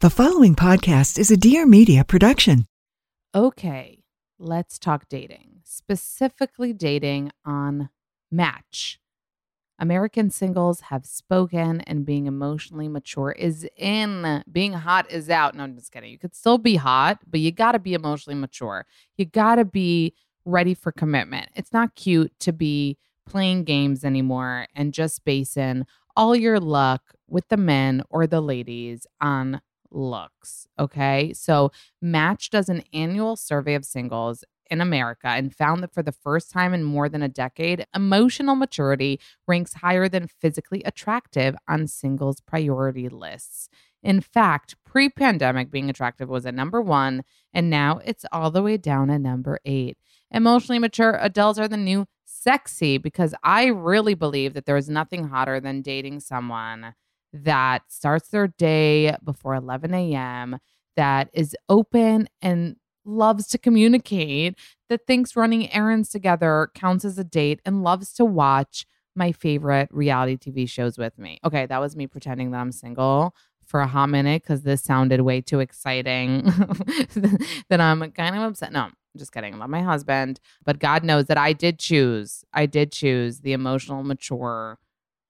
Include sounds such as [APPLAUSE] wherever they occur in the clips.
The following podcast is a Dear Media production. Okay, let's talk dating, specifically dating on Match. American singles have spoken, and being emotionally mature is in. Being hot is out. No, I'm just kidding. You could still be hot, but you got to be emotionally mature. You got to be ready for commitment. It's not cute to be playing games anymore and just basing all your luck with the men or the ladies on looks. Okay. So, Match does an annual survey of singles in America and found that for the first time in more than a decade, emotional maturity ranks higher than physically attractive on singles priority lists. In fact, pre pandemic, being attractive was at number one, and now it's all the way down at number eight. Emotionally mature adults are the new sexy because I really believe that there is nothing hotter than dating someone that starts their day before 11 a.m., that is open and loves to communicate, that thinks running errands together counts as a date, and loves to watch my favorite reality TV shows with me. Okay, that was me pretending that I'm single for a hot minute because this sounded way too exciting [LAUGHS] that I'm kind of upset. No, I'm just kidding. I love my husband, but God knows that I did choose, I did choose the emotional, mature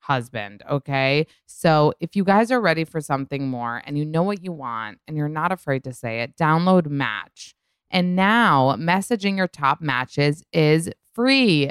husband. Okay. So if you guys are ready for something more and you know what you want and you're not afraid to say it, download Match. And now messaging your top matches is free.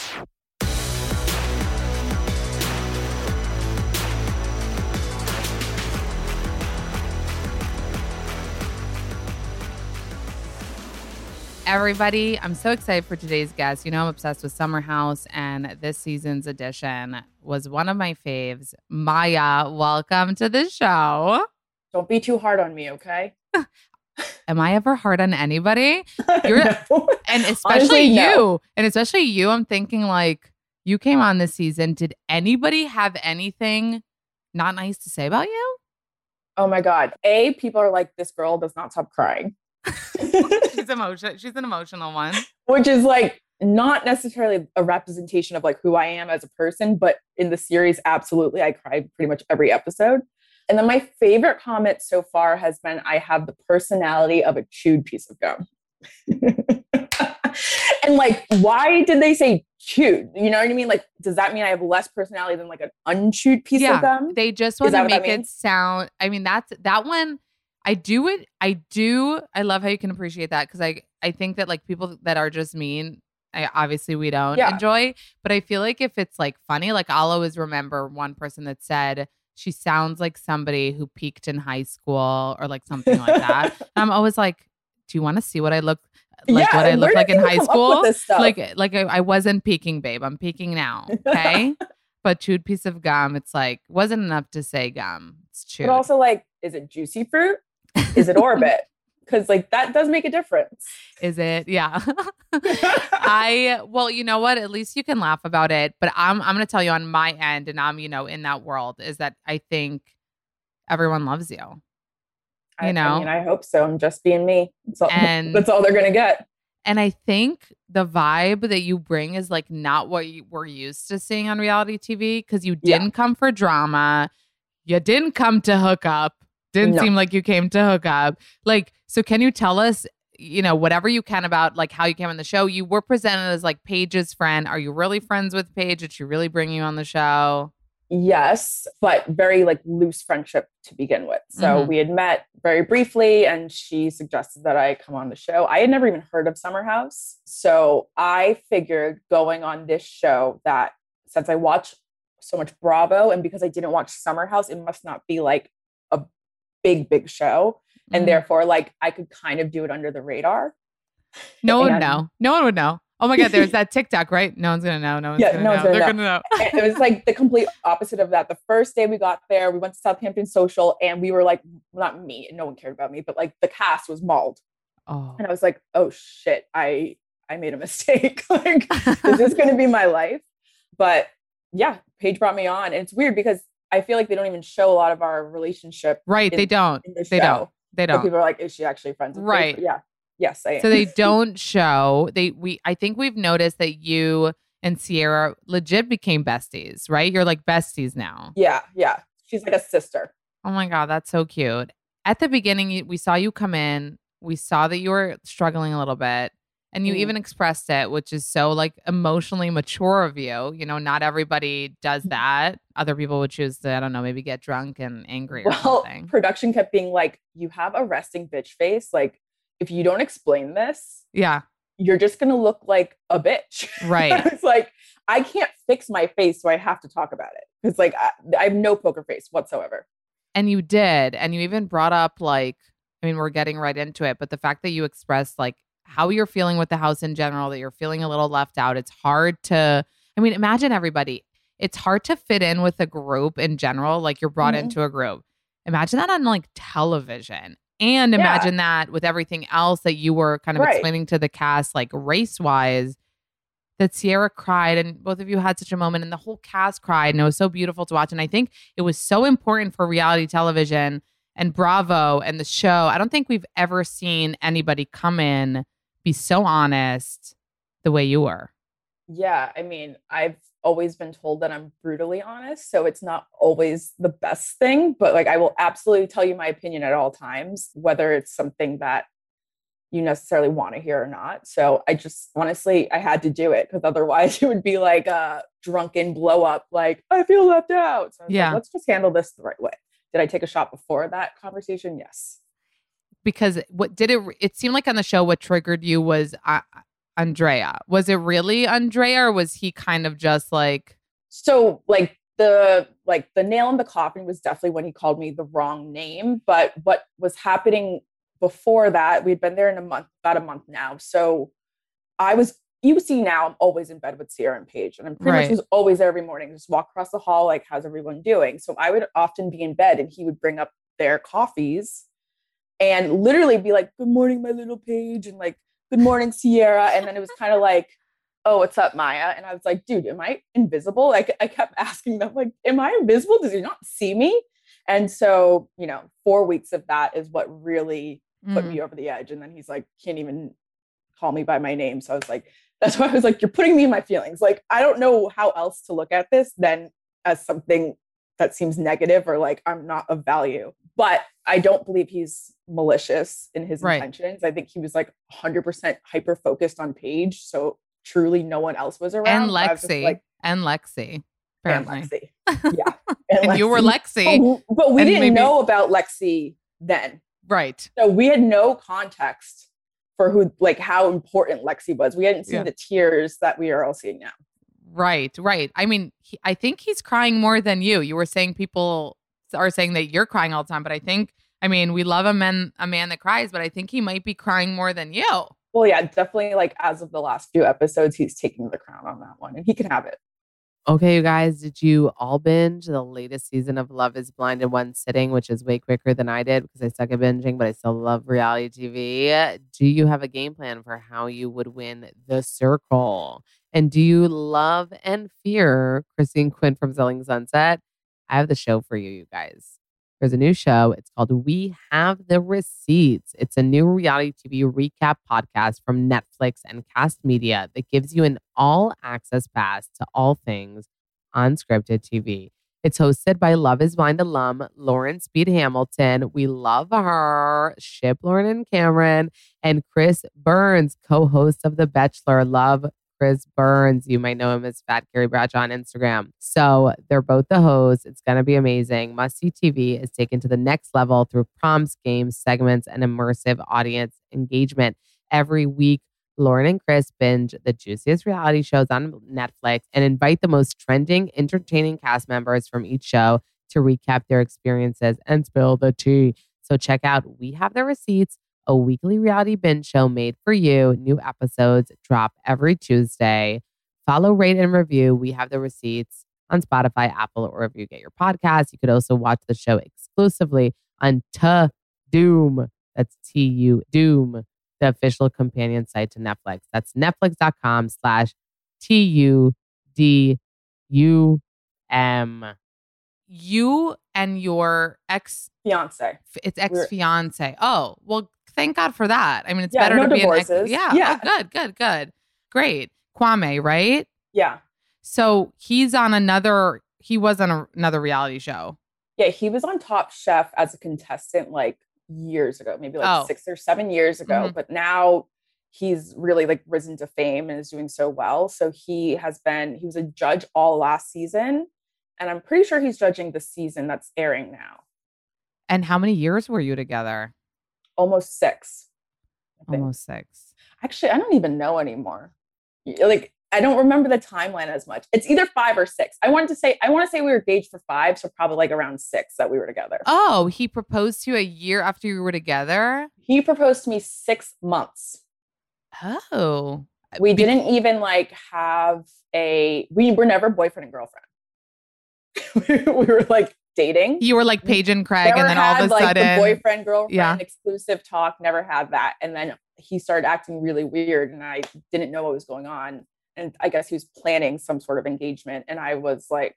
Everybody. I'm so excited for today's guest. You know, I'm obsessed with Summer House, and this season's edition was one of my faves. Mya, welcome to the show. Don't be too hard on me, okay? [LAUGHS] Am I ever hard on anybody? [LAUGHS] You're, No. and especially Honestly, you, no. and especially you. I'm thinking like you came on this season. Did anybody have anything not nice to say about you? Oh my God. A, people are like, this girl does not stop crying. She's emotional. She's an emotional one. Which is like not necessarily a representation of like who I am as a person, but in the series, absolutely. I cried pretty much every episode. And then my favorite comment so far has been I have the personality of a chewed piece of gum. [LAUGHS] and like, why did they say chewed? You know what I mean? Like, does that mean I have less personality than like an unchewed piece yeah, of gum? they just want to make it sound. I mean, that's that one. I do it. I do. I love how you can appreciate that because I I think that like people that are just mean. I obviously we don't Yeah. enjoy, but I feel like if it's like funny, like I'll always remember one person that said she sounds like somebody who peaked in high school or like something like that. [LAUGHS] I'm always like, do you want to see what I look like? Yeah, what I look like in high come up with school? Like eh, like I, I wasn't peaking, babe. I'm peaking now. [LAUGHS] Okay. but chewed piece of gum, it's like wasn't enough to say gum. It's chewed. But also, like, is it juicy fruit? Is it orbit? Because like that does make a difference. Is it? Yeah. [LAUGHS] I well, you know what? At least you can laugh about it. But I'm I'm gonna tell you on my end, and I'm, you know, in that world, is that I think everyone loves you. I, You know? I mean, I hope so. I'm just being me. That's all, And- [LAUGHS] that's all they're gonna get. And I think the vibe that you bring is like not what you, we're used to seeing on reality TV because you didn't come for drama. You didn't come to hook up. Didn't No. seem like you came to hook up. Like, so can you tell us, you know, whatever you can about like how you came on the show? You were presented as like Paige's friend. Are you really friends with Paige? Did she really bring you on the show? Yes, but very like loose friendship to begin with. So Mhm. we had met very briefly, and she suggested that I come on the show. I had never even heard of Summer House. So I figured going on this show that since I watch so much Bravo and because I didn't watch Summer House, it must not be like big, big show. And Mhm. therefore, like I could kind of do it under the radar. no one would know. No one would know. Oh my God, there's that TikTok, right? No one's gonna know. No one's Yeah, gonna no know. one's gonna They're know. gonna know. [LAUGHS] It was like the complete opposite of that. The first day we got there, we went to Southampton Social and we were like, not me, no one cared about me, but like the cast was mauled. Oh. And I was like, oh shit, I I made a mistake. [LAUGHS] like, is this gonna be my life? But yeah, Paige brought me on. And it's weird because I feel like they don't even show a lot of our relationship Right. in- they don't. the They don't. They don't. people are like, is she actually friends with Right. Yeah. Yes, I am. so they [LAUGHS] don't show they we i think we've noticed that you and Ciara legit became besties right you're like besties now yeah, yeah. She's like a sister. oh my god that's so cute at the beginning we saw you come in we saw that you were struggling a little bit and you Mhm. even expressed it which is so like emotionally mature of you you know not everybody does that other people would choose to i don't know maybe get drunk and angry or well something production kept being like you have a resting bitch face like if you don't explain this yeah you're just gonna look like a bitch [LAUGHS] Right. it's like i can't fix my face so i have to talk about it it's like I, I have no poker face whatsoever And you did. And you even brought up, like, I mean, we're getting right into it, but the fact that you expressed, like, how you're feeling with the house in general, that you're feeling a little left out. It's hard to, I mean, imagine everybody. It's hard to fit in with a group in general. Like, you're brought Mhm. into a group. Imagine that on like television. And Yeah. imagine that with everything else that you were kind of Right. explaining to the cast, like race wise, that Ciara cried and both of you had such a moment and the whole cast cried and it was so beautiful to watch. And I think it was so important for reality television and Bravo and the show. I don't think we've ever seen anybody come in be so honest the way you were. yeah i mean i've always been told that i'm brutally honest so it's not always the best thing but like i will absolutely tell you my opinion at all times whether it's something that you necessarily want to hear or not. So i just honestly i had to do it because otherwise [LAUGHS] it would be like a drunken blow up like i feel left out. So I was like, Yeah. let's just handle this the right way. Did i take a shot before that conversation? Yes Because what did it it seemed like on the show what triggered you was uh, Andrea. Was it really Andrea or was he kind of just like so like the like the nail in the coffin was definitely when he called me the wrong name but what was happening before that we'd been there in a month about a month now so i was you see now i'm always in bed with Ciara and paige and i'm pretty Right. much was always there every morning just walk across the hall like how's everyone doing so i would often be in bed and he would bring up their coffees and literally be like good morning my little Paige and like good morning Ciara and then it was kind of like oh, what's up, Mya? And I was like, dude, am I invisible? Like, I kept [LAUGHS] asking them, like, am I invisible? Does he not see me? And so, you know, four weeks of that is what really put mm, me over the edge. And then he's like, can't even call me by my name. So I was like, [LAUGHS] that's why I was like, you're putting me in my feelings. Like, I don't know how else to look at this than as something that seems negative or like I'm not of value. But I don't believe he's malicious in his Right. intentions. I think he was like 100% hyper focused on Paige. So truly no one else was around. and So I was just Lexi like, and Lexi and apparently. Lexi. [LAUGHS] Yeah. And, you were Lexi. But, but we didn't maybe- know about Lexi then. Right. So we had no context for who, like, how important Lexi was. We hadn't seen Yeah. the tears that we are all seeing now. Right, right. I mean, he, I think he's crying more than you. You were saying people are saying that you're crying all the time, but I think, I mean, we love a man, a man that cries, but I think he might be crying more than you. Well, yeah, definitely. Like as of the last few episodes, he's taking the crown on that one, and he can have it. Okay, you guys, did you all binge the latest season of Love is Blind in one sitting, which is way quicker than I did because I suck at binging, but I still love reality TV? Do you have a game plan for how you would win the circle? And do you love and fear Christine Quinn from Selling Sunset? I have the show for you, you guys. there's a new show. It's called We Have the Receipts. It's a new reality TV recap podcast from Netflix and Kast Media that gives you an all access pass to all things unscripted TV. It's hosted by Love is Blind alum Lauren Speed Hamilton. We love her. Ship Lauren and Cameron. And Chris Burns, co host of The Bachelor. Love Chris Burns. You might know him as Fat Carrie Bradshaw on Instagram. So they're both the hosts. It's going to be amazing. Must see TV is taken to the next level through prompts, games, segments, and immersive audience engagement. Every week, Lauren and Chris binge the juiciest reality shows on Netflix and invite the most trending, entertaining cast members from each show to recap their experiences and spill the tea. So check out We Have the Receipts a weekly reality binge show made for you. New episodes drop every Tuesday. Follow, rate, and review. We have the receipts on Spotify, Apple, or wherever you get your podcast. You could also watch the show exclusively on Ta Doom. That's T U Doom, the official companion site to Netflix. That's netflix.com slash T U D U M. You and your ex Fiance. it's ex fiance. Oh, well, thank God for that. I mean, it's Yeah, better no to be an ex. Yeah. Yeah. Oh, good, good, good. Great. Kwame, right? Yeah. So he's on another, he was on a, another reality show. Yeah. He was on Top Chef as a contestant like years ago, maybe like Oh. six or seven years ago. Mhm. But now he's really like risen to fame and is doing so well. So he has been, he was a judge all last season. And I'm pretty sure he's judging the season that's airing now. And how many years were you together? Almost six. Almost six. Actually, I don't even know anymore. Like, I don't remember the timeline as much. It's either five or six. I wanted to say, I want to say we were engaged for five, so probably like around six that we were together. Oh, he proposed to you a year after you were together? He proposed to me six months. Oh. We Be- didn't even like have a, we were never boyfriend and girlfriend. [LAUGHS] we were like dating. You were like Paige and Craig, never and then all of a like sudden. the boyfriend girlfriend Yeah. exclusive talk. Never had that, and then he started acting really weird, and I didn't know what was going on. And I guess he was planning some sort of engagement, and I was like,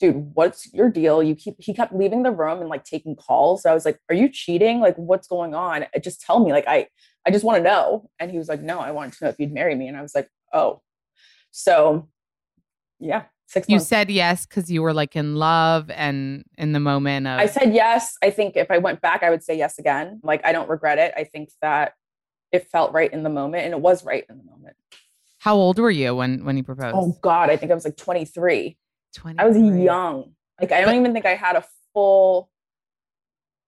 "Dude, what's your deal? You keep." He kept leaving the room and like taking calls. So I was like, "Are you cheating? Like, what's going on? Uh, Just tell me. Like, I I just want to know." And he was like, "No, I wanted to know if you'd marry me." And I was like, "Oh." So, yeah, six. you months. said yes because you were like in love and in the moment of. I said yes. I think if I went back, I would say yes again. Like I don't regret it. I think that it felt right in the moment, and it was right in the moment. how old were you when when he proposed? Oh God, I think I was like 23. I was young. Like I don't even think I had a full.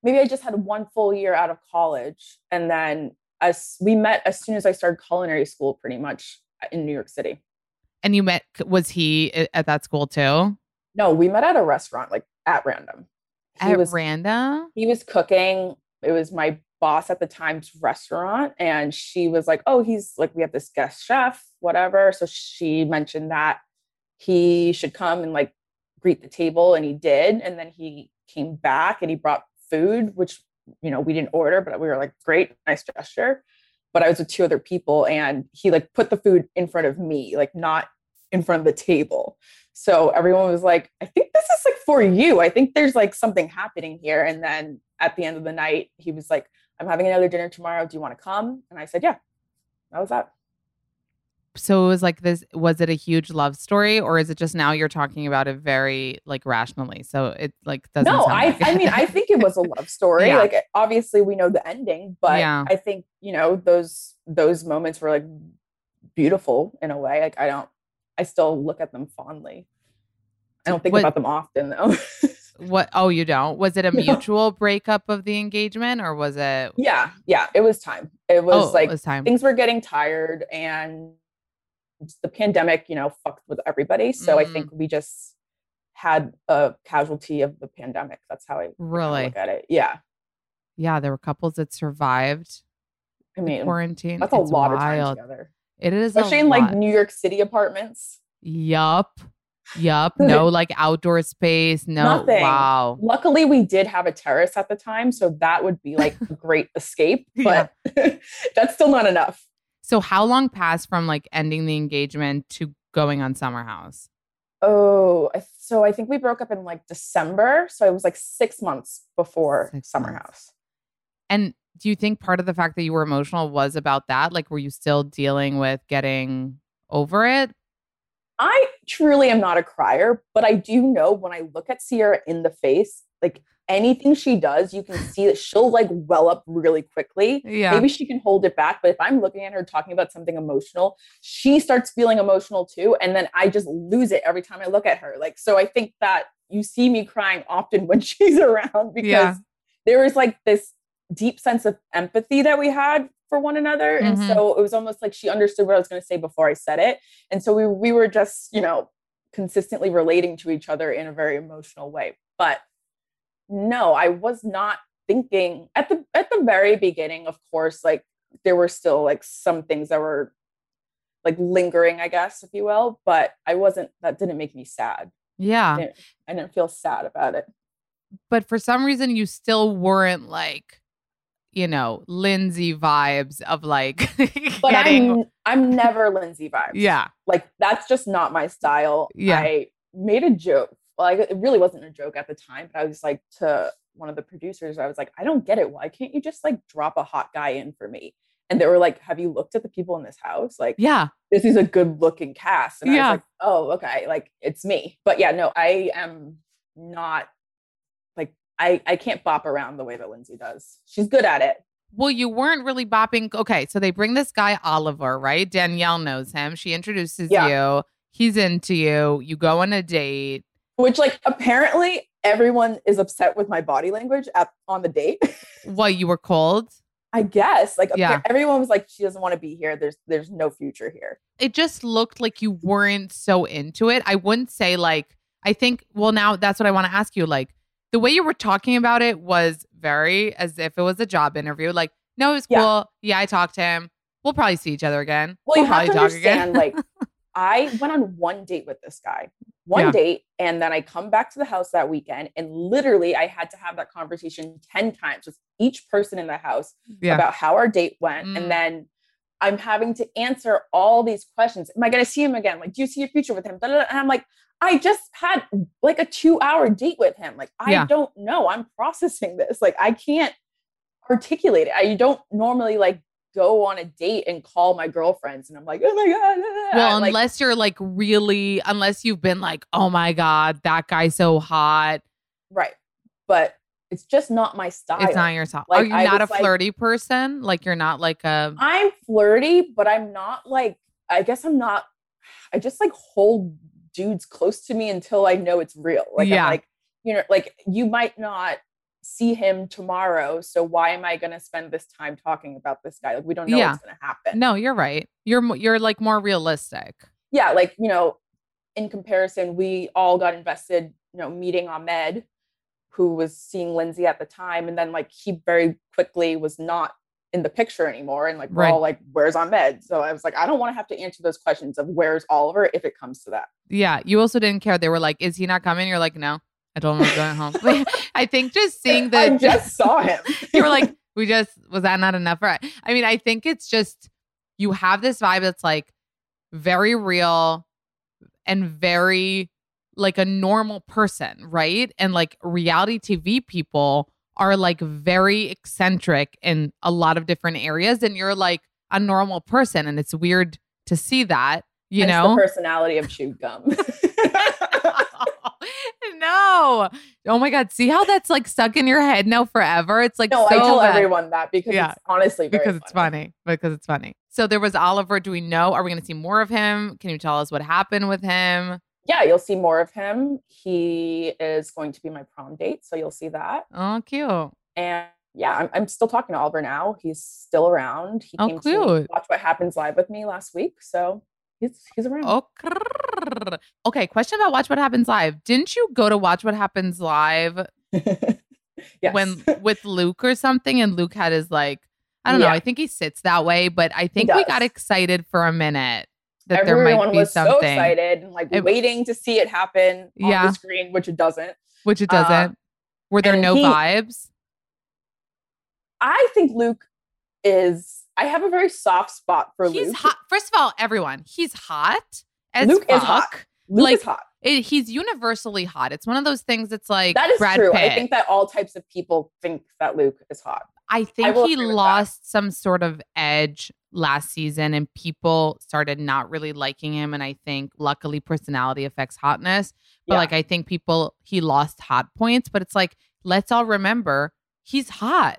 Maybe I just had one full year out of college, and then as we met as soon as I started culinary school, pretty much in New York City. And you met, was he at that school too? No, we met at a restaurant, like at random. He At was random? he was cooking. It was my boss at the time's restaurant. And she was like, Oh, he's like, we have this guest chef, whatever. So she mentioned that he should come and like greet the table. And he did. And then he came back and he brought food, which, you know, we didn't order, but we were like, Great, nice gesture. But I was with two other people and he like put the food in front of me, like not in front of the table. So everyone was like, I think this is like for you. I think there's like something happening here. And then at the end of the night, he was like, I'm having another dinner tomorrow. Do you want to come? And I said, Yeah. That was that. So it was like this, was it a huge love story or is it just now you're talking about it very like rationally? So it like doesn't no, I like I mean, I think it was a love story. [LAUGHS] Yeah. Like obviously we know the ending, but Yeah. I think, you know, those those moments were like beautiful in a way. Like I don't I still look at them fondly. I don't think What- about them often though. [LAUGHS] what, oh, you don't? Was it a No. mutual breakup of the engagement or was it? yeah, yeah. It was time. It was oh, like it was time. things were getting tired and the pandemic, you know, fucked with everybody. So I Mm. think we just had a casualty of the pandemic. That's how I Really? look at it. Yeah. yeah, there were couples that survived I mean, quarantine. that's a It's lot of time together. It is Especially in like. New York City apartments. Yup. Yup. [LAUGHS] No like outdoor space. No. Nothing. Wow. Luckily, we did have a terrace at the time. So that would be like a great escape. [LAUGHS] Yeah. But [LAUGHS] that's still not enough. So how long passed from like ending the engagement to going on Summer House? Oh, so I think we broke up in like December. So it was like six months before Six Summer months. House. And do you think part of the fact that you were emotional was about that? Like, were you still dealing with getting over it? I truly am not a crier, but I do know when I look at Ciara in the face, like anything she does, you can see that she'll like well up really quickly. Yeah. Maybe she can hold it back, but if I'm looking at her talking about something emotional, she starts feeling emotional too. And then I just lose it every time I look at her. Like, so I think that you see me crying often [LAUGHS] when she's around because Yeah. there is like this deep sense of empathy that we had for one another. And Mhm. so it was almost like she understood what I was going to say before I said it. And so we, we were just, you know, consistently relating to each other in a very emotional way. But no, I was not thinking at the at the very beginning, of course, like there were still like some things that were like lingering, I guess, if you will. But I wasn't that didn't make me sad. Yeah. Yeah. I didn't feel sad about it. But for some reason, you still weren't like, you know, Lindsay vibes of like [LAUGHS] But getting. I'm I'm never Lindsay vibes. yeah. like that's just not my style. Yeah. I made a joke. I, it really wasn't a joke at the time, but I was like to one of the producers, I was like, I don't get it. Why can't you just like drop a hot guy in for me? And they were like, Have you looked at the people in this house? Like, Yeah. this is a good looking cast. And I was like, Oh, okay. Like it's me. But yeah, no, I am not like I I can't bop around the way that Lindsay does. She's good at it. Well, you weren't really bopping. Okay, so they bring this guy Oliver, right? Danielle knows him. She introduces Yeah. you. He's into you. You go on a date. Which like apparently everyone is upset with my body language at on the date. [LAUGHS] What you were cold? I guess like Yeah. everyone was like, she doesn't want to be here. There's there's no future here. It just looked like you weren't so into it. I wouldn't say like. I think. Well, now that's what I want to ask you. Like the way you were talking about it was very as if it was a job interview. Like, no, it was Yeah. cool. Yeah, I talked to him. We'll probably see each other again. Well, we'll you have to probably talk again. understand, like [LAUGHS] I went on one date with this guy, one Yeah. date, and then I come back to the house that weekend, and literally I had to have that conversation 10 times with each person in the house yeah. about how our date went. Mm. And then I'm having to answer all these questions. Am I going to see him again? Like, do you see your future with him? And I'm like, I just had like a two hour date with him. Like, I Yeah. don't know. I'm processing this. Like, I can't articulate it. I don't normally like go on a date and call my girlfriends and I'm like, oh my God. da, da, da." Well, Like, unless you're like really, unless you've been like, oh my God, that guy's so hot. right. But it's just not my style. It's not your style. Like, Are you I not a was like- flirty person? Like you're not like a I'm flirty, but I'm not like, I guess I'm not, I just like hold dudes close to me until I know it's real. Like, Yeah. I'm like, you know, like you might not see him tomorrow. So why am I going to spend this time talking about this guy? Like, we don't know Yeah. what's going to happen. No, you're right. You're you're like more realistic. Yeah. Like, you know, in comparison, we all got invested, you know, meeting Ahmed, who was seeing Lindsay at the time. And then like he very quickly was not in the picture anymore. And like we're Right. all like, where's Ahmed? So I was like, I don't want to have to answer those questions of where's Oliver if it comes to that. Yeah. You also didn't care. They were like, is he not coming? You're like, no. I told him I was going home. [LAUGHS] I think just seeing the I just saw him. [LAUGHS] you were like, we just was that not enough? Right. I mean, I think it's just you have this vibe that's like very real and very like a normal person, right? And like reality TV people are like very eccentric in a lot of different areas, and you're like a normal person, and it's weird to see that, you Hence know. the personality of chewed gum. [LAUGHS] [LAUGHS] no. Oh my God. See how that's like stuck in your head now forever? It's like no, so I tell bad. everyone that because Yeah. it's honestly very because it's funny. Because it's funny. So there was Oliver. Do we know? Are we going to see more of him? Can you tell us what happened with him? Yeah, you'll see more of him. He is going to be my prom date, so you'll see that. Oh, cute. And yeah, I'm, I'm still talking to Oliver now. He's still around. He Oh, came to cute. watch what happens live with me last week, so he's he's around. Oh, crrr. okay. Question about Watch What Happens Live. Didn't you go to Watch What Happens Live [LAUGHS] yes. when with Luke or something? And Luke had his like, I don't know. I think he sits that way, but I think we got excited for a minute that everyone there might be was something, so excited and like It- waiting to see it happen on Yeah. the screen, which it doesn't. which it doesn't. Um, Were there no he- vibes? I think Luke is. I have a very soft spot for Luke. He's Luke. hot. First of all, everyone, he's hot as Luke fuck. is hot. Luke like, is hot. It, he's universally hot. It's one of those things that's like That is Brad true. Pitt. I think that all types of people think that Luke is hot. I think will he lost some sort of edge last season and people started not really liking him. And I think luckily personality affects hotness. But Yeah. like I think people he lost hot points, but it's like, let's all remember he's hot.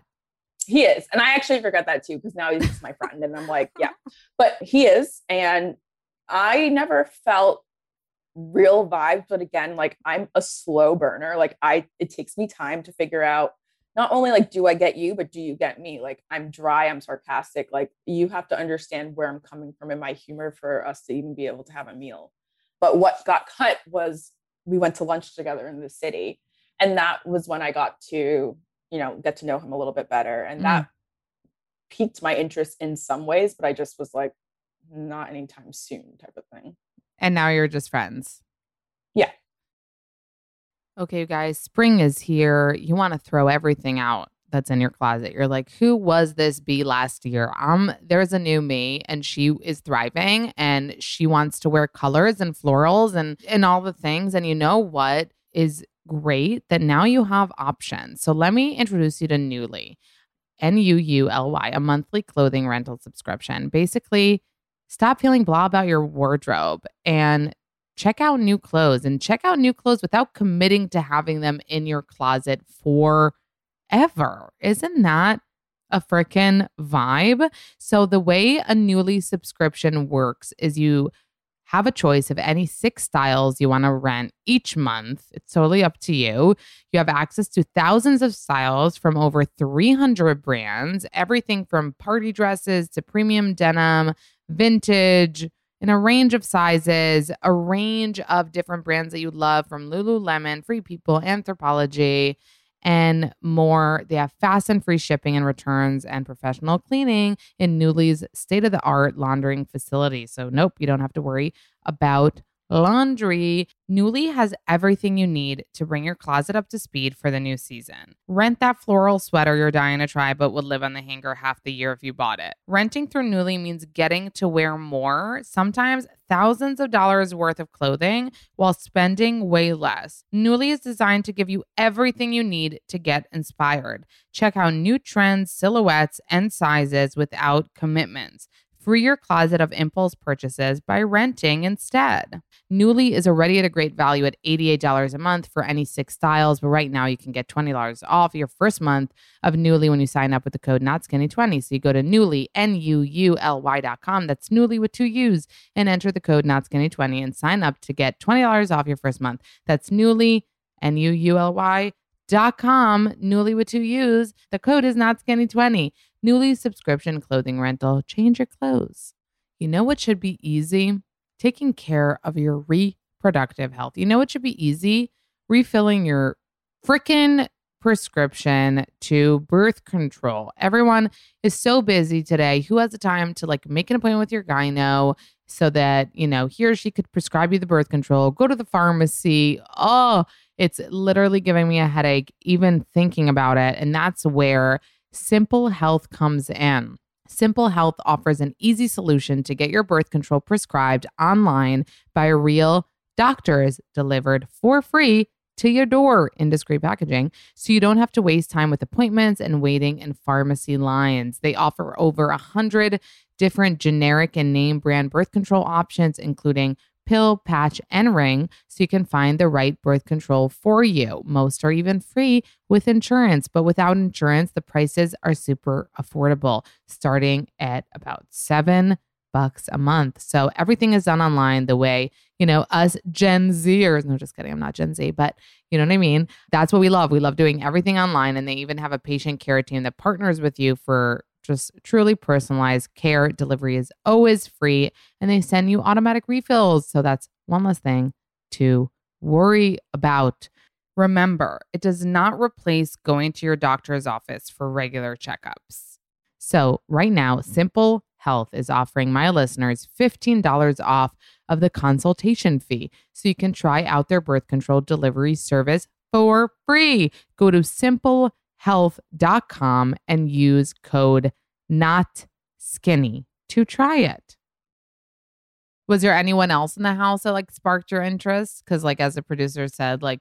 He is. And I actually forget that too, because now he's just my friend. And I'm like, yeah. But he is. And I never felt real vibes. But again, like I'm a slow burner. Like I it takes me time to figure out not only like do I get you, but do you get me? Like I'm dry, I'm sarcastic. Like you have to understand where I'm coming from in my humor for us to even be able to have a meal. But what got cut was we went to lunch together in the city. And that was when I got to, you know, get to know him a little bit better. And Mm. that piqued my interest in some ways, but I just was like, not anytime soon type of thing. And now you're just friends. Yeah. Okay, you guys, spring is here. You want to throw everything out that's in your closet. You're like, who was this bee last year? Um, there's a new me and she is thriving and she wants to wear colors and florals and and all the things. And you know what is great that now you have options. So let me introduce you to Nuuly. N U U L Y, a monthly clothing rental subscription. Basically, stop feeling blah about your wardrobe and check out new clothes and check out new clothes without committing to having them in your closet forever. Isn't that a freaking vibe? So, the way a Nuuly subscription works is you have a choice of any six styles you want to rent each month. It's totally up to you. You have access to thousands of styles from over 300 brands, everything from party dresses to premium denim, vintage, in a range of sizes, a range of different brands that you love from Lululemon, Free People, Anthropologie, and more. They have fast and free shipping and returns and professional cleaning in Nuuly's state of the art laundering facility. So, nope, you don't have to worry about laundry. Nuuly has everything you need to bring your closet up to speed for the new season. Rent that floral sweater you're dying to try but would live on the hanger half the year if you bought it. Renting through Nuuly means getting to wear more, sometimes thousands of dollars worth of clothing while spending way less. Nuuly is designed to give you everything you need to get inspired. Check out new trends, silhouettes, and sizes without commitments. Free your closet of impulse purchases by renting instead. Nuuly is already at a great value at $88 a month for any six styles, but right now you can get $20 off your first month of Nuuly when you sign up with the code NotSkinny20. So you go to Nuuly, N-U-U-L-Y dot com. That's Nuuly with two U's and enter the code NotSkinny20 and sign up to get $20 off your first month. That's Nuuly, N-U-U-L-Y dot com. Nuuly with two U's. The code is NotSkinny20. Nuuly subscription clothing rental. Change your clothes. You know what should be easy? Taking care of your reproductive health. You know what should be easy? Refilling your freaking prescription to birth control. Everyone is so busy today. Who has the time to like make an appointment with your gyno so that, you know, he or she could prescribe you the birth control, go to the pharmacy. Oh, it's literally giving me a headache even thinking about it. And that's where Simple Health comes in. Simple Health offers an easy solution to get your birth control prescribed online by real doctors delivered for free to your door in discreet packaging so you don't have to waste time with appointments and waiting in pharmacy lines. They offer over a hundred different generic and name brand birth control options, including pill, patch, and ring, so you can find the right birth control for you. Most are even free with insurance, but without insurance, the prices are super affordable, starting at about seven bucks a month. So everything is done online the way, you know, us Gen Zers, no, just kidding, I'm not Gen Z, but you know what I mean? That's what we love. We love doing everything online. And they even have a patient care team that partners with you for just truly personalized care. Delivery is always free and they send you automatic refills. So that's one less thing to worry about. Remember, it does not replace going to your doctor's office for regular checkups. So, right now, Simple Health is offering my listeners $15 off of the consultation fee so you can try out their birth control delivery service for free. Go to simplehealth.com and use code NOT SKINNY to try it. Was there anyone else in the house that like sparked your interest? Because like as the producer said, like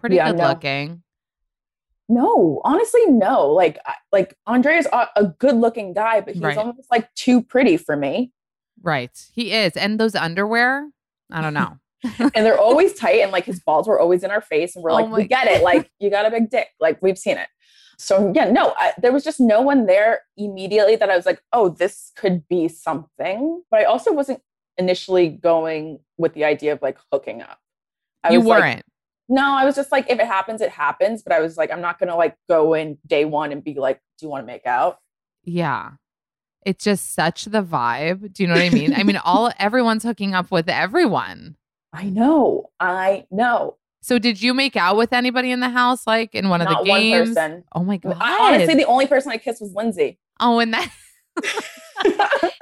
pretty Yeah, good no. looking. No, honestly, no. Like, like Andrea's a, a good-looking guy, but he's Right. almost like too pretty for me. Right. He is. And those underwear, I don't know. [LAUGHS] and they're always tight, and like his balls were always in our face, and we're Oh like, my we get it. Like, you got a big dick. Like, we've seen it. So yeah, no, I, there was just no one there immediately that I was like, oh, this could be something. But I also wasn't initially going with the idea of like hooking up. I you was like, weren't. No, I was just like, if it happens, it happens. But I was like, I'm not gonna like go in day one and be like, do you want to make out? yeah. It's just such the vibe. Do you know what I mean? I mean, all [LAUGHS] everyone's hooking up with everyone. I know, I know. So did you make out with anybody in the house, like in one of the games? one person. Oh my god! I, honestly, the only person I kissed was Lindsay. oh, in that [LAUGHS]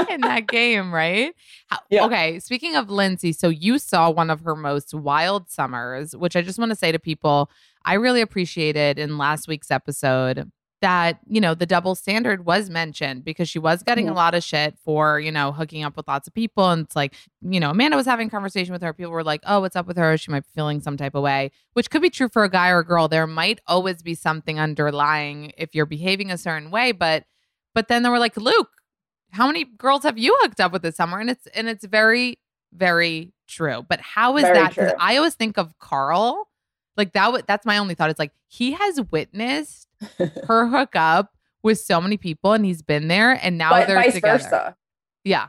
in that game, right? How, Yeah. Okay, speaking of Lindsay, so you saw one of her most wild summers, which I just want to say to people, I really appreciated in last week's episode that, you know, the double standard was mentioned because she was getting a Mhm. lot of shit for, you know, hooking up with lots of people. And it's like, you know, Amanda was having a conversation with her. People were like, oh, what's up with her? She might be feeling some type of way, which could be true for a guy or a girl. There might always be something underlying if you're behaving a certain way. But, but then they were like, Luke, how many girls have you hooked up with this summer? And it's, and it's very, very true. But how is Very that? Because. I always think of Carl. Like that, w- that's my only thought. It's like he has witnessed [LAUGHS] her hook up with so many people and he's been there and now but they're vice together. versa. Yeah.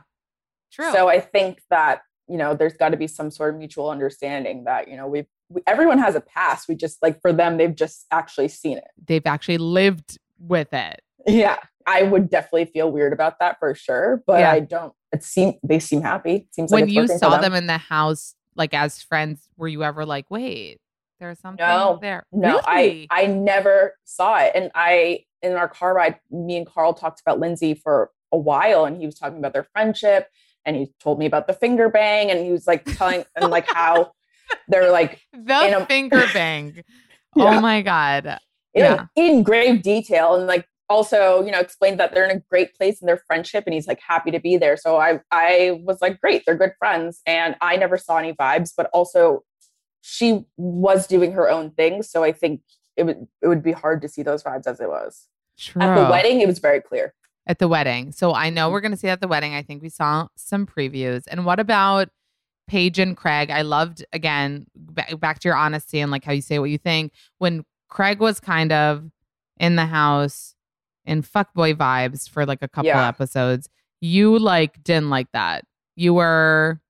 True. So I think that you know there's got to be some sort of mutual understanding that you know we've we, everyone has a past. We just like for them they've just actually seen it. They've actually lived with it. Yeah, I would definitely feel weird about that for sure, but Yeah. I don't. It seem they seem happy. It seems when it's you saw them. in the house, like as friends, were you ever like, wait, there's something No, there? No, Really? I I never saw it, and I in our car ride, me and Carl talked about Lindsay for a while, and he was talking about their friendship, and he told me about the finger bang, and he was like telling and like how [LAUGHS] they're like the a- finger [LAUGHS] bang. Oh yeah. Oh my God. in, Yeah. in grave detail and like also you know explained that they're in a great place in their friendship and he's like happy to be there so i i was like great they're good friends and i never saw any vibes but also she was doing her own thing so i think it would it would be hard to see those vibes as it was True. at the wedding it was very clear At the wedding. So I Mm-hmm. know we're going to see at the wedding. I think we saw some previews. And what about Paige and Craig? I loved, again, ba- back to your honesty and like how you say what you think. When Craig was kind of in the house in fuckboy vibes for like a couple Yeah. episodes, you like didn't like that. You were,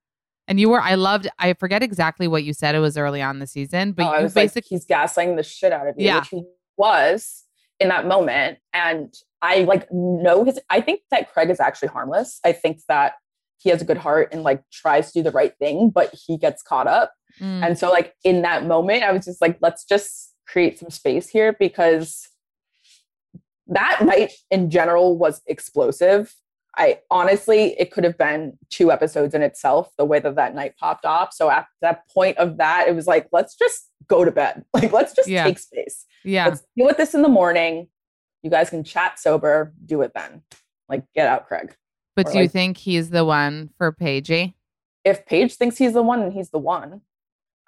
and you were, I loved, I forget exactly what you said. It was early on the season, but Oh, I you was like basically, he's gaslighting the shit out of you Yeah. which he was in that moment and i like know his i think that craig is actually harmless i think that he has a good heart and like tries to do the right thing but he gets caught up Mm, And so, like, in that moment, I was just like, let's just create some space here because that night in general was explosive. I honestly, it could have been two episodes in itself, the way that that night popped off. So, at that point of that, it was like, let's just go to bed. [LAUGHS] Like, let's just Yeah. take space. yeah. Let's deal with this in the morning. You guys can chat sober, do it then. Like, get out, Craig. But or do you think he's the one for Paigey? If Paige thinks he's the one, then he's the one.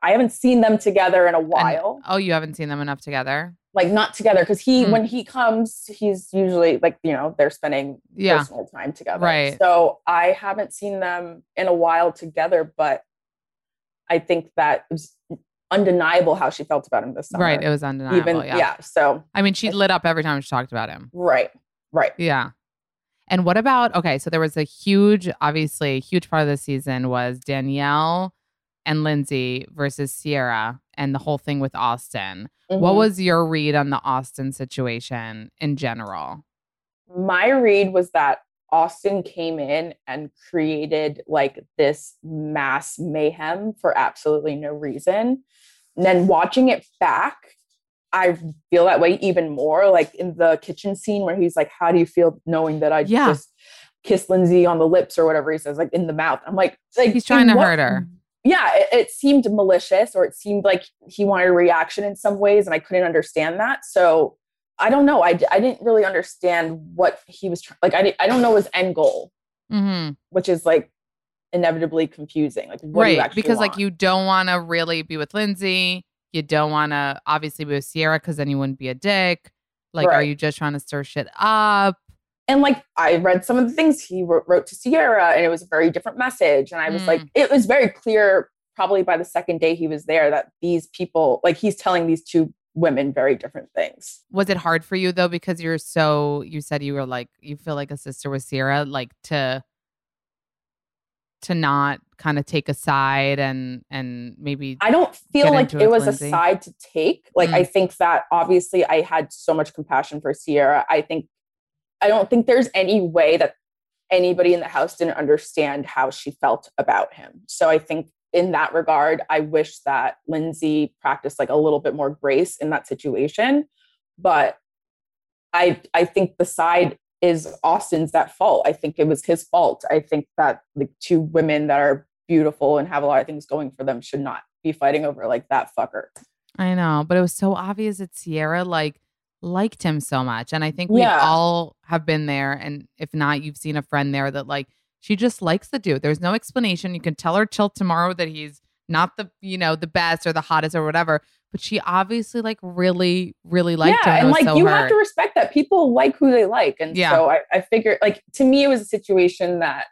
I haven't seen them together in a while. Oh, you haven't seen them enough together? Like not together because he Hmm. when he comes he's usually like you know they're spending Yeah. personal time together Right. so i haven't seen them in a while together but i think that was undeniable how she felt about him this summer Right. It was undeniable. even yeah. yeah. so I mean, she lit up every time she talked about him. right right Yeah. And what about, okay, so there was a huge, obviously, a huge part of the season was Danielle and Lindsay versus Ciara and the whole thing with Austin. What Mhm. was your read on the Austin situation in general? my read was that Austin came in and created like this mass mayhem for absolutely no reason. And then watching it back, I feel that way even more. Like in the kitchen scene where he's like, How do you feel knowing that I Yeah. just kissed Lindsay on the lips or whatever he says, like in the mouth? I'm like, like He's trying in to hurt her. Yeah, it, it seemed malicious or it seemed like he wanted a reaction in some ways, and I couldn't understand that. So I don't know. I, I didn't really understand what he was trying. Like I, I don't know his end goal, hmm which is like inevitably confusing. Like, what do you right. Because like you don't want to really be with Lindsay. You don't want to obviously be with Ciara because then you wouldn't be a dick. Like, are you just trying to stir shit up? And like I read some of the things he wrote, wrote to Ciara, and it was a very different message. And I was like, it was very clear, probably by the second day he was there, that these people, like, he's telling these two women very different things. Was it hard for you though because you're so you said you were like you feel like a sister with Ciara like to to not kind of take a side and and maybe I don't feel like it it was Lindsay. a side to take. Like, Mm. I think that obviously I had so much compassion for Ciara. I think, I don't think there's any way that anybody in the house didn't understand how she felt about him. So I think in that regard, I wish that Lindsay practiced like a little bit more grace in that situation. But I I think the side is Austin's that fault. I think it was his fault. I think that the two women that are beautiful and have a lot of things going for them should not be fighting over like that fucker. I know, but it was so obvious that Ciara like liked him so much. And I think we Yeah. all have been there. And if not, you've seen a friend there that like she just likes the dude. There's no explanation. You can tell her till tomorrow that he's not the, you know, the best or the hottest or whatever. But she obviously like really, really liked yeah, him. and like so you hurt. have to respect that people like who they like, and Yeah. so I, I figured like to me it was a situation that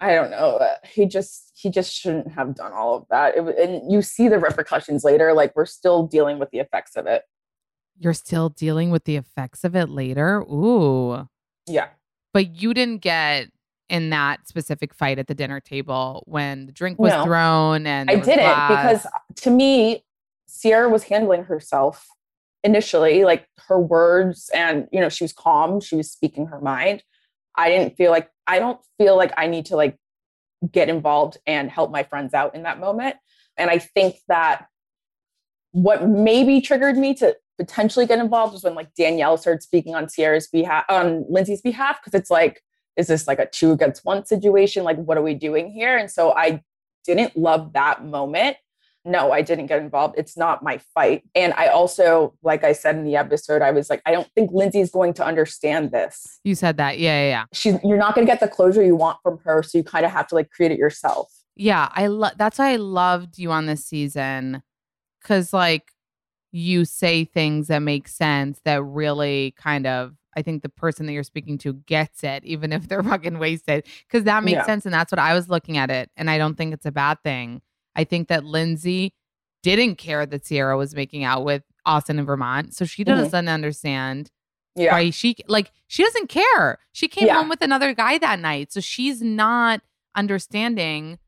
I don't know. Uh, he just he just shouldn't have done all of that. It, and you see the repercussions later. Like we're still dealing with the effects of it. You're still dealing with the effects of it later. Ooh. Yeah, But you didn't get in that specific fight at the dinner table when the drink was No. thrown and I didn't because uh, to me, Ciara was handling herself initially, like her words, and you know she was calm. She was speaking her mind. I didn't feel like I don't feel like I need to like get involved and help my friends out in that moment. And I think that what maybe triggered me to potentially get involved was when like Danielle started speaking on Ciara's behalf, on Lindsay's behalf, because it's like, is this like a two against one situation? Like, what are we doing here? And so I didn't love that moment. No, I didn't get involved. It's not my fight. And I also, like I said in the episode, I was like, I don't think Lindsay's going to understand this. you said that. Yeah, yeah, yeah. She's you're not going to get the closure you want from her, so you kind of have to like create it yourself. Yeah, I love that's why I loved you on this season cuz like you say things that make sense that really kind of I think the person that you're speaking to gets it even if they're [LAUGHS] fucking wasted cuz that makes Yeah. sense and that's what I was looking at it and I don't think it's a bad thing. I think that Lindsay didn't care that Ciara was making out with Austin in Vermont, so she doesn't mm-hmm. understand Yeah. why she like she doesn't care. She came Yeah. home with another guy that night, so she's not understanding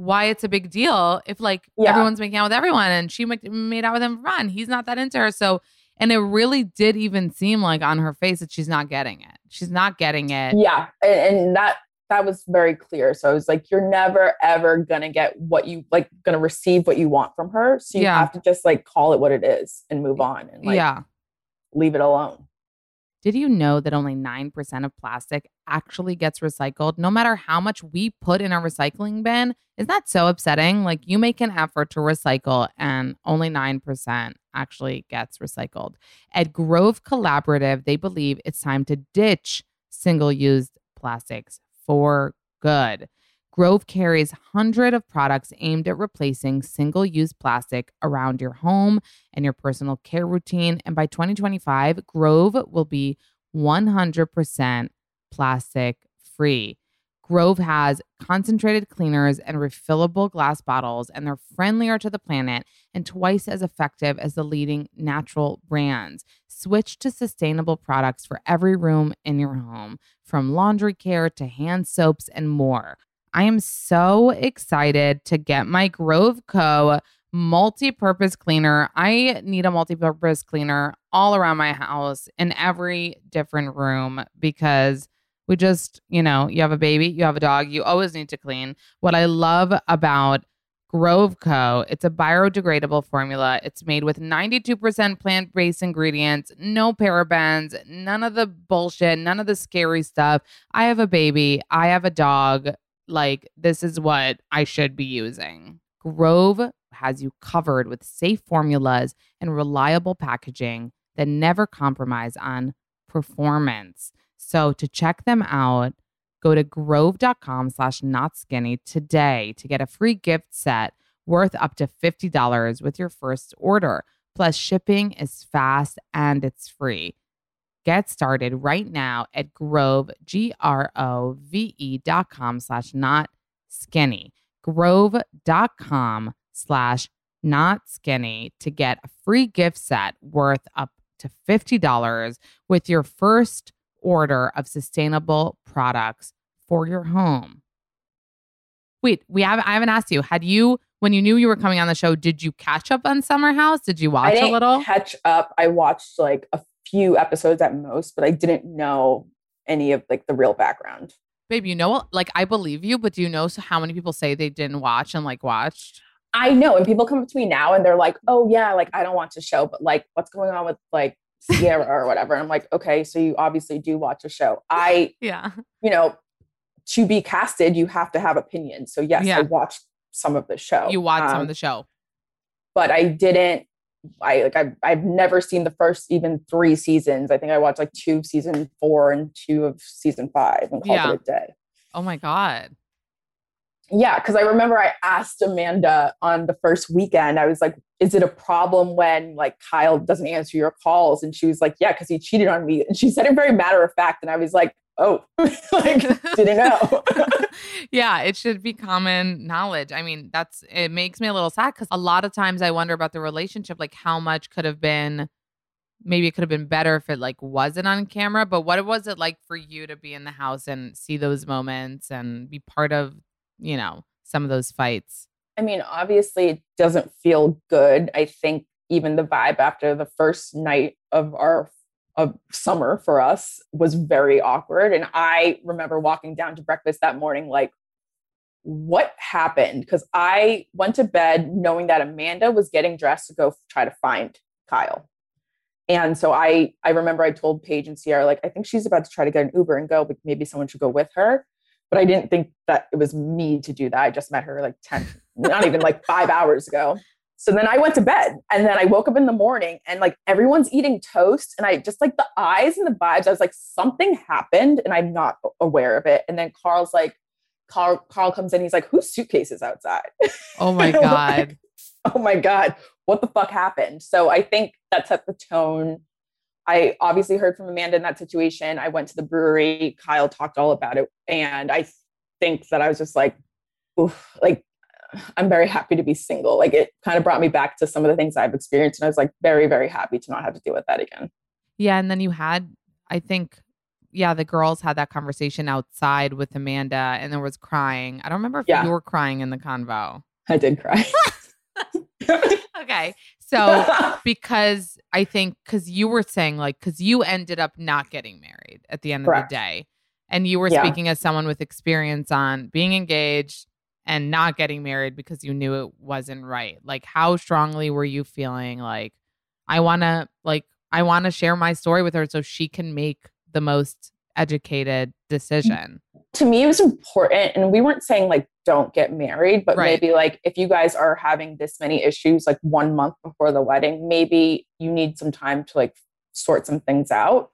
why it's a big deal if like Yeah. everyone's making out with everyone and she ma- made out with him for fun. He's not that into her, so and it really did even seem like on her face that she's not getting it. She's not getting it. Yeah. And, and that that was very clear. So I was like, you're never ever gonna get what you like gonna receive what you want from her. So you Yeah. have to just like call it what it is and move on and like yeah. leave it alone. Did you know that only 9% of plastic actually gets recycled no matter how much we put in our recycling bin? Isn't that so upsetting? Like you make an effort to recycle and only 9% actually gets recycled. At Grove Collaborative, they believe it's time to ditch single use plastics for good. Grove carries hundreds of products aimed at replacing single use plastic around your home and your personal care routine. And by 2025, Grove will be 100% plastic free. Grove has concentrated cleaners and refillable glass bottles, and they're friendlier to the planet and twice as effective as the leading natural brands. Switch to sustainable products for every room in your home, from laundry care to hand soaps and more. I am so excited to get my Grove Co multi-purpose cleaner. I need a multi-purpose cleaner all around my house in every different room because we just, you know, you have a baby, you have a dog, you always need to clean. What I love about Grove Co. It's a biodegradable formula. It's made with 92% plant-based ingredients, no parabens, none of the bullshit, none of the scary stuff. I have a baby, I have a dog. Like this is what I should be using. Grove has you covered with safe formulas and reliable packaging that never compromise on performance. So to check them out, Go to grove.com slash not skinny today to get a free gift set worth up to $50 with your first order. Plus, shipping is fast and it's free. Get started right now at Grove, G R O V E dot com slash not skinny. Grove.com slash not skinny to get a free gift set worth up to $50 with your first order of sustainable products for your home. Wait, we have I haven't asked you. Had you when you knew you were coming on the show, did you catch up on Summer House? Did you watch a didn't little? catch up. I watched like a few episodes at most, but I didn't know any of like the real background. Babe, you know like I believe you, but do you know so how many people say they didn't watch and like watched? I know, and people come up to me now and they're like, "Oh yeah, like I don't watch the show, but like what's going on with like Ciara or whatever?" I'm like, "Okay, so you obviously do watch a show." I, [LAUGHS] Yeah. you know, to be casted, you have to have opinions. So yes, Yeah. I watched some of the show. You watched some Um, of the show. but I didn't. I like I've I've never seen the first even three seasons. I think I watched like two of season four and two of season five and called Yeah. it a day. Oh my God. Yeah, because I remember I asked Amanda on the first weekend, I was like, is it a problem when like Kyle doesn't answer your calls? And she was like, yeah, because he cheated on me. And she said it very matter of fact. And I was like, oh, [LAUGHS] like didn't know. [LAUGHS] yeah, it should be common knowledge. I mean, that's it makes me a little sad because a lot of times I wonder about the relationship, like how much could have been maybe it could have been better if it like wasn't on camera. But what was it like for you to be in the house and see those moments and be part of, you know, some of those fights? I mean, obviously it doesn't feel good. I think even the vibe after the first night of our of summer for us was very awkward. And I remember walking down to breakfast that morning, like, what happened? Because I went to bed knowing that Amanda was getting dressed to go try to find Kyle. And so I I remember I told Paige and Ciara, like, I think she's about to try to get an Uber and go, but maybe someone should go with her. But I didn't think that it was me to do that. I just met her like 10, not even like five hours ago. So then I went to bed and then I woke up in the morning and like everyone's eating toast. And I just like the eyes and the vibes, I was like, something happened and I'm not aware of it. And then Carl's like, Carl, Carl comes in, he's like, whose suitcase is outside? Oh [LAUGHS] my God. like, oh my God, what the fuck happened? So I think that set the tone. I obviously heard from Amanda in that situation. I went to the brewery. Kyle talked all about it. And I think that I was just like, oof, like, I'm very happy to be single. Like it kind of brought me back to some of the things I've experienced. And I was like very, very happy to not have to deal with that again. Yeah. And then you had, I think, yeah, the girls had that conversation outside with Amanda and there was crying. I don't remember if Yeah. you were crying in the convo. I did cry. [LAUGHS] [LAUGHS] Okay. So [LAUGHS] because I think because you were saying like because you ended up not getting married at the end Correct. of the day, and you were Yeah. speaking as someone with experience on being engaged and not getting married because you knew it wasn't right. Like, how strongly were you feeling like I want to like I want to share my story with her so she can make the most educated mm, decision? to me it was important and we weren't saying like don't get married but Right. maybe like if you guys are having this many issues like one month before the wedding maybe you need some time to like sort some things out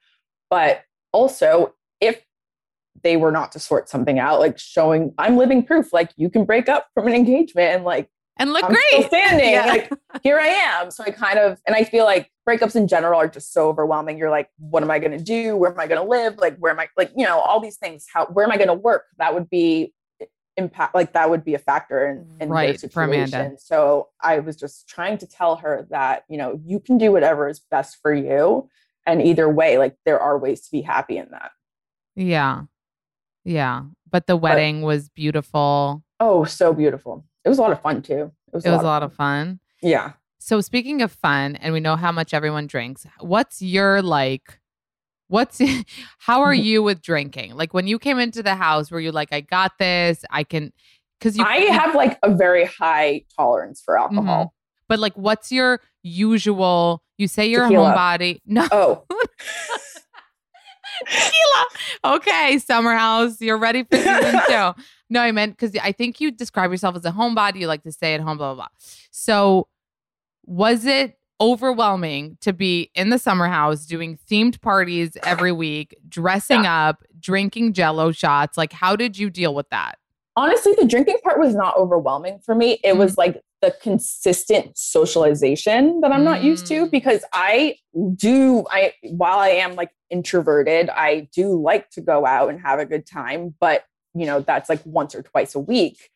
but also if they were not to sort something out like showing i'm living proof like you can break up from an engagement and like And look I'm still great. standing. Yeah. Like here I am. So I kind of, and I feel like breakups in general are just so overwhelming. You're like, what am I going to do? Where am I going to live? Like, where am I, like, you know, all these things. How, where am I going to work? That would be impact, like that would be a factor in, in Right, their situation. So I was just trying to tell her that, you know, you can do whatever is best for you. And either way, like there are ways to be happy in that. yeah, yeah. But the wedding was beautiful. Oh, so beautiful. It was a lot of fun too. It was, It was a lot of fun. Yeah. So speaking of fun, and we know how much everyone drinks. What's your like? What's [LAUGHS] how are [LAUGHS] you with drinking? Like when you came into the house, were you like, I got this? I can, because you. I have like a very high tolerance for mm-hmm. alcohol. But like, what's your usual? You say you're a homebody. [LAUGHS] No, Oh, tequila. Okay, Summer House, you're ready for season [LAUGHS] two. No, I meant because I think you describe yourself as a homebody. You like to stay at home, blah, blah, blah. So, was it overwhelming to be in the summer house doing themed parties every week, dressing up, drinking jello shots. Like, how did you deal with that? Honestly, the drinking part was not overwhelming for me. It Mm. was like the consistent socialization that I'm not used to Mm. because I do I while I am like introverted, I do like to go out and have a good time, but you know, that's like once or twice a week.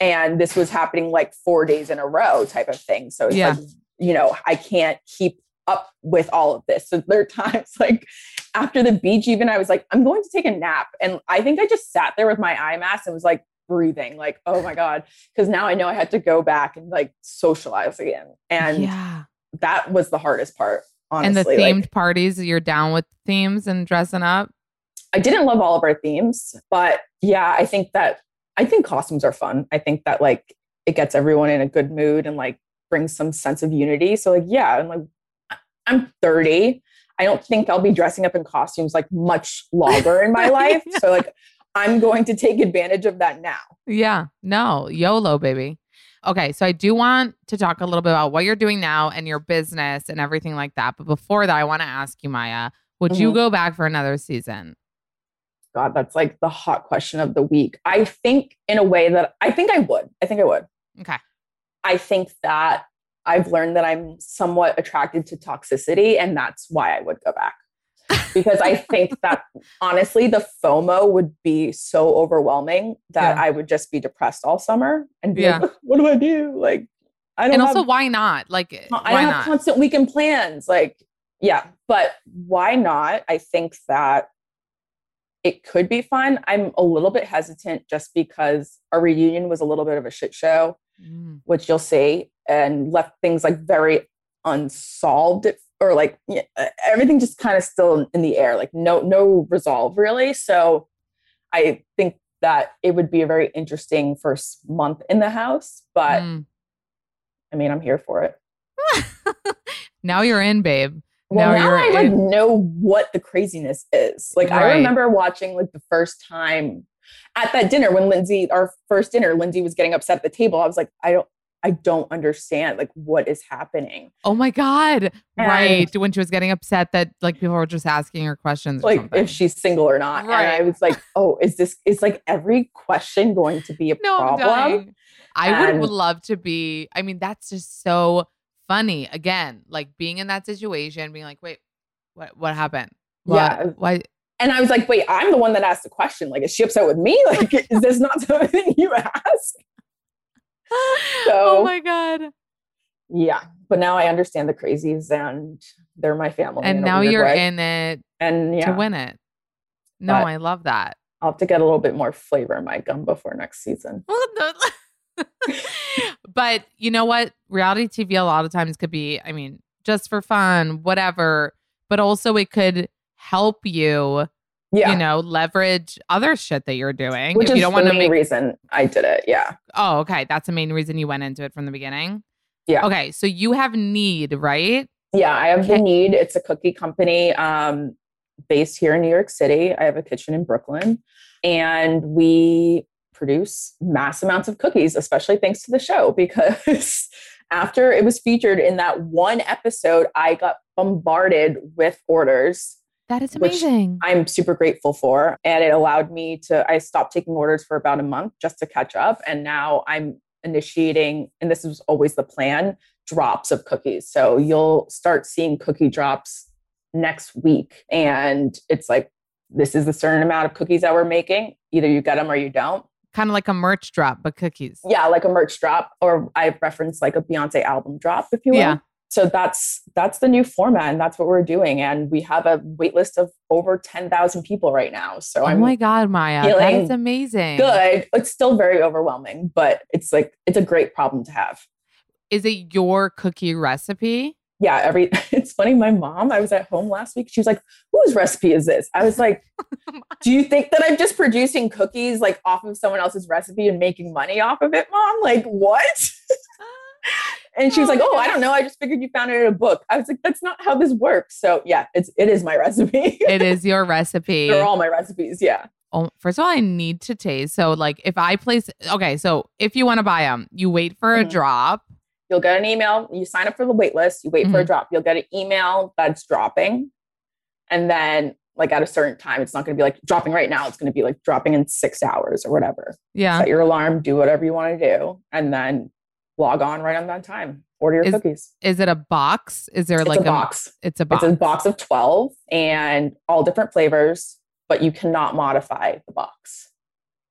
And this was happening like 4 days in a row type of thing. So it's Yeah. like you know, I can't keep up with all of this. So there are times [LAUGHS] like after the beach, even I was like, I'm going to take a nap. And I think I just sat there with my eye mask and was like breathing, like, oh my God. Cause now I know I had to go back and like socialize again. And yeah. that was the hardest part, honestly. And the Like, themed parties, you're down with themes and dressing up. I didn't love all of our themes, but yeah, I think that I think costumes are fun. I think that like it gets everyone in a good mood and like brings some sense of unity. So like, yeah, I'm like, I'm 30. I don't think I'll be dressing up in costumes like much longer in my [LAUGHS] life. So like, I'm going to take advantage of that now. Yeah. No, YOLO, baby. Okay. So I do want to talk a little bit about what you're doing now and your business and everything like that. But before that, I want to ask you, Mya, would you Mhm. go back for another season? God, that's like the hot question of the week. I think in a way that I think I would. I think I would. Okay. I think that I've learned that I'm somewhat attracted to toxicity, and that's why I would go back. Because I think that honestly, the FOMO would be so overwhelming that Yeah. I would just be depressed all summer and be Yeah. like, [LAUGHS] what do I do? Like, I don't know. And have, also, why not? Like, I don't have not? constant weekend plans. Like, yeah, but why not? I think that it could be fun. I'm a little bit hesitant just because our reunion was a little bit of a shit show Mm. which you'll see, and left things like very unsolved or like yeah, uh, everything just kind of still in the air, like no no resolve really. So I think that it would be a very interesting first month in the house, but Mm. I mean, I'm here for it. [LAUGHS] now you're in, babe. Well, Now now, you're I like know what the craziness is. Like I remember watching like the first time at that dinner when Lindsay, our first dinner, Lindsay was getting upset at the table. I was like, I don't, I don't understand like what is happening. Oh my God. And- right. When she was getting upset that like people were just asking her questions Like something. if she's single or not. And I was like, oh, is this is like every question going to be a [LAUGHS] no, problem? I would, And- would love to be. I mean, that's just so funny. Again, like being in that situation, being like, wait, what what happened? What, Yeah. Why? And I was like, wait, I'm the one that asked the question. Like, is she upset with me? [LAUGHS] Like, is this not [LAUGHS] something you [LAUGHS] asked? oh my God. Yeah. But now I understand the crazies and they're my family. And now you're way. in it and yeah. to win it. No, But- I love that. I'll have to get a little bit more flavor in my gum before next season. [LAUGHS] But you know what? Reality TV a lot of times could be, I mean, just for fun, whatever. But also it could help you, Yeah. you know, leverage other shit that you're doing. Which if is you don't the want to main make reason I did it. Yeah. Oh, okay. That's the main reason you went into it from the beginning. Yeah. Okay. So you have Knead, right? Yeah. I have Okay. the Knead. It's a cookie company um, based here in New York City. I have a kitchen in Brooklyn and we produce mass amounts of cookies, especially thanks to the show, [LAUGHS] because after it was featured in that one episode, I got bombarded with orders That is amazing. I'm super grateful for. And it allowed me to, I stopped taking orders for about a month just to catch up. And now I'm initiating, and this was always the plan drops of cookies. So you'll start seeing cookie drops next week. And it's like, this is the certain amount of cookies that we're making. Either you get them or you don't. kind of like a merch drop, but cookies. Yeah, like a merch drop, or I reference like a Beyonce album drop, if you will. Yeah. So that's that's the new format, and that's what we're doing. And we have a wait list of over ten thousand people right now. So Oh I'm my God, Mya. That is amazing. good. It's still very overwhelming, but it's like it's a great problem to have. Is it your cookie recipe? Yeah, every [LAUGHS] it's funny. My mom, I was at home last week. She was like, "Whose recipe is this?" I was like, [LAUGHS] oh "Do you think that I'm just producing cookies like off of someone else's recipe and making money off of it, mom? Like what?" [LAUGHS] and she was Oh like, "Oh, I don't know. I just figured you found it in a book." I was like, "That's not how this works." So yeah, it's it is my recipe. [LAUGHS] it is your recipe. They're all my recipes. Yeah. Oh, first of all, I need to taste. So, like, if I place, okay, so if you want to buy them, you wait for a Mhm. drop. You'll get an email. You sign up for the wait list. You wait for a Mhm. drop. You'll get an email that's dropping. And then like at a certain time. It's not going to be like dropping right now. It's going to be like dropping in six hours or whatever. Yeah. Set your alarm, do whatever you want to do, and then log on right on that time. Order your Is- cookies. Is it a box? Is there It's like a box. It's a box. It's a box of 12 and all different flavors, but you cannot modify the box.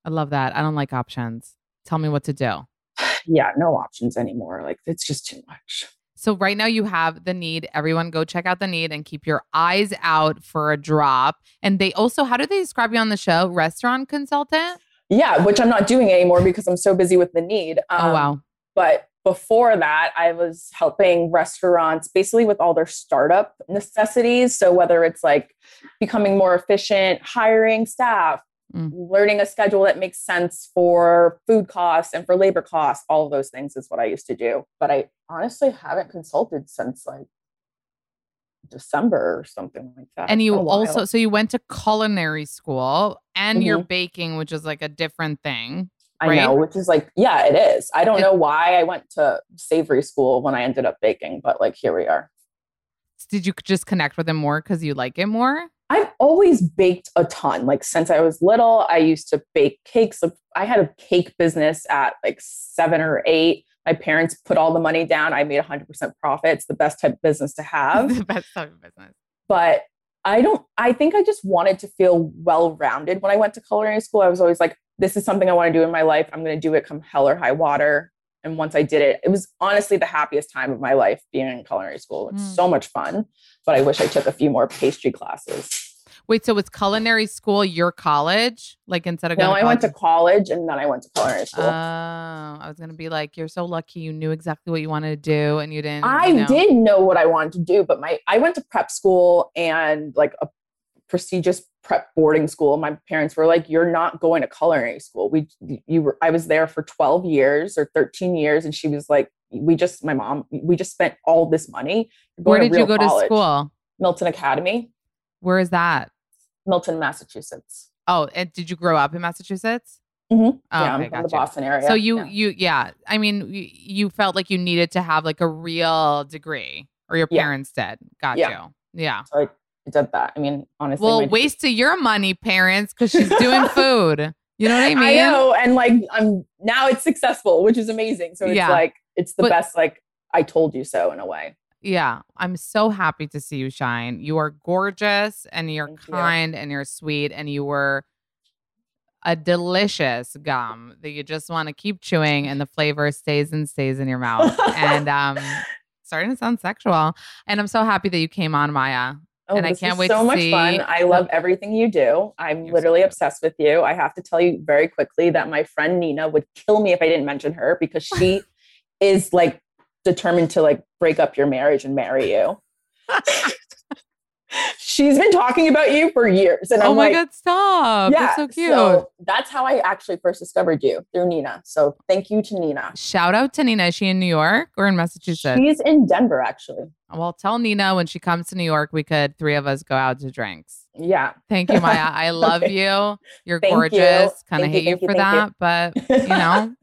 I love that. I don't like options. Tell me what to do. [SIGHS] Yeah, no options anymore. Like it's just too much. So right now you have the Knead. Everyone go check out the Knead and keep your eyes out for a drop. And they also, how do they describe you on the show? Restaurant consultant? Yeah, which I'm not doing anymore because I'm so busy with the Knead. oh Um, wow. But before that, I was helping restaurants basically with all their startup necessities. So whether it's like becoming more efficient, hiring staff, Mm. learning a schedule that makes sense for food costs and for labor costs, all of those things is what I used to do. But I honestly haven't consulted since like December or something like that. And you been a while. also, so you went to culinary school and you're Mhm. baking, which is like a different thing. I right? know, which is like, yeah, it is. I don't It- know why I went to savory school when I ended up baking, but like here we are. Did you just connect with it more because you like it more? I've always baked a ton. Like since I was little, I used to bake cakes. Like, I had a cake business at like seven or eight. My parents put all the money down. I made 100% profit. It's the best type of business to [LAUGHS] have. the best type of business. but I don't, I think I just wanted to feel well rounded when I went to culinary school. I was always like, this is something I want to do in my life. I'm going to do it come hell or high water. And once I did it, it was honestly the happiest time of my life being in culinary school. It's Mm. so much fun. But I wish I took a few more pastry classes. Wait, so was culinary school your college? Like instead of No, I went to college and then I went to culinary school. Oh, I was gonna be like, you're so lucky you knew exactly what you wanted to do and you didn't. I know. did know what I wanted to do, but my I went to prep school and like a prestigious prep boarding school. My parents were like, "You're not going to culinary school." We you were I was there for 12 years or 13 years, and she was like, "We just my mom we just spent all this money." Where did you go college." to school? Milton Academy, Where is that? Milton, Massachusetts. Oh, and did you grow up in Massachusetts? Mhm. Oh, yeah, I'm okay, from the. Boston area. So you yeah. you yeah, I mean you, you felt like you needed to have like a real degree, or your Yeah. parents did. Got Yeah. you. Yeah. So I did that. I mean, honestly, Well, waste of your money, parents, because she's [LAUGHS] doing food. You know what I mean? I know, and like I'm now it's successful, which is amazing. So it's Yeah. like it's the But- best. Like I told you so in a way. Yeah, I'm so happy to see you shine. You are gorgeous and you're Thank you. kind and you're sweet and you were a delicious gum that you just want to keep chewing and the flavor stays and stays in your mouth. and um [LAUGHS] starting to sound sexual. And I'm so happy that you came on Mya. Oh, and I can't is wait so much see fun. I love everything you do. I'm You're literally cute. obsessed with you. I have to tell you very quickly that my friend Nina would kill me if I didn't mention her because she [LAUGHS] is like determined to like break up your marriage and marry you. She's been talking about you for years, and oh I'm oh my like, god, stop. yeah, That's so cute. So that's how I actually first discovered you through Nina. So thank you to Nina. Shout out to Nina. Is she in New York or in Massachusetts? She's in Denver, actually. well, tell Nina when she comes to New York, we could three of us go out to drinks. Yeah. Thank you, Mya. I [LAUGHS] love Okay. you. You're Thank you. gorgeous. Kind of hate you you, for you. that, but you know. [LAUGHS]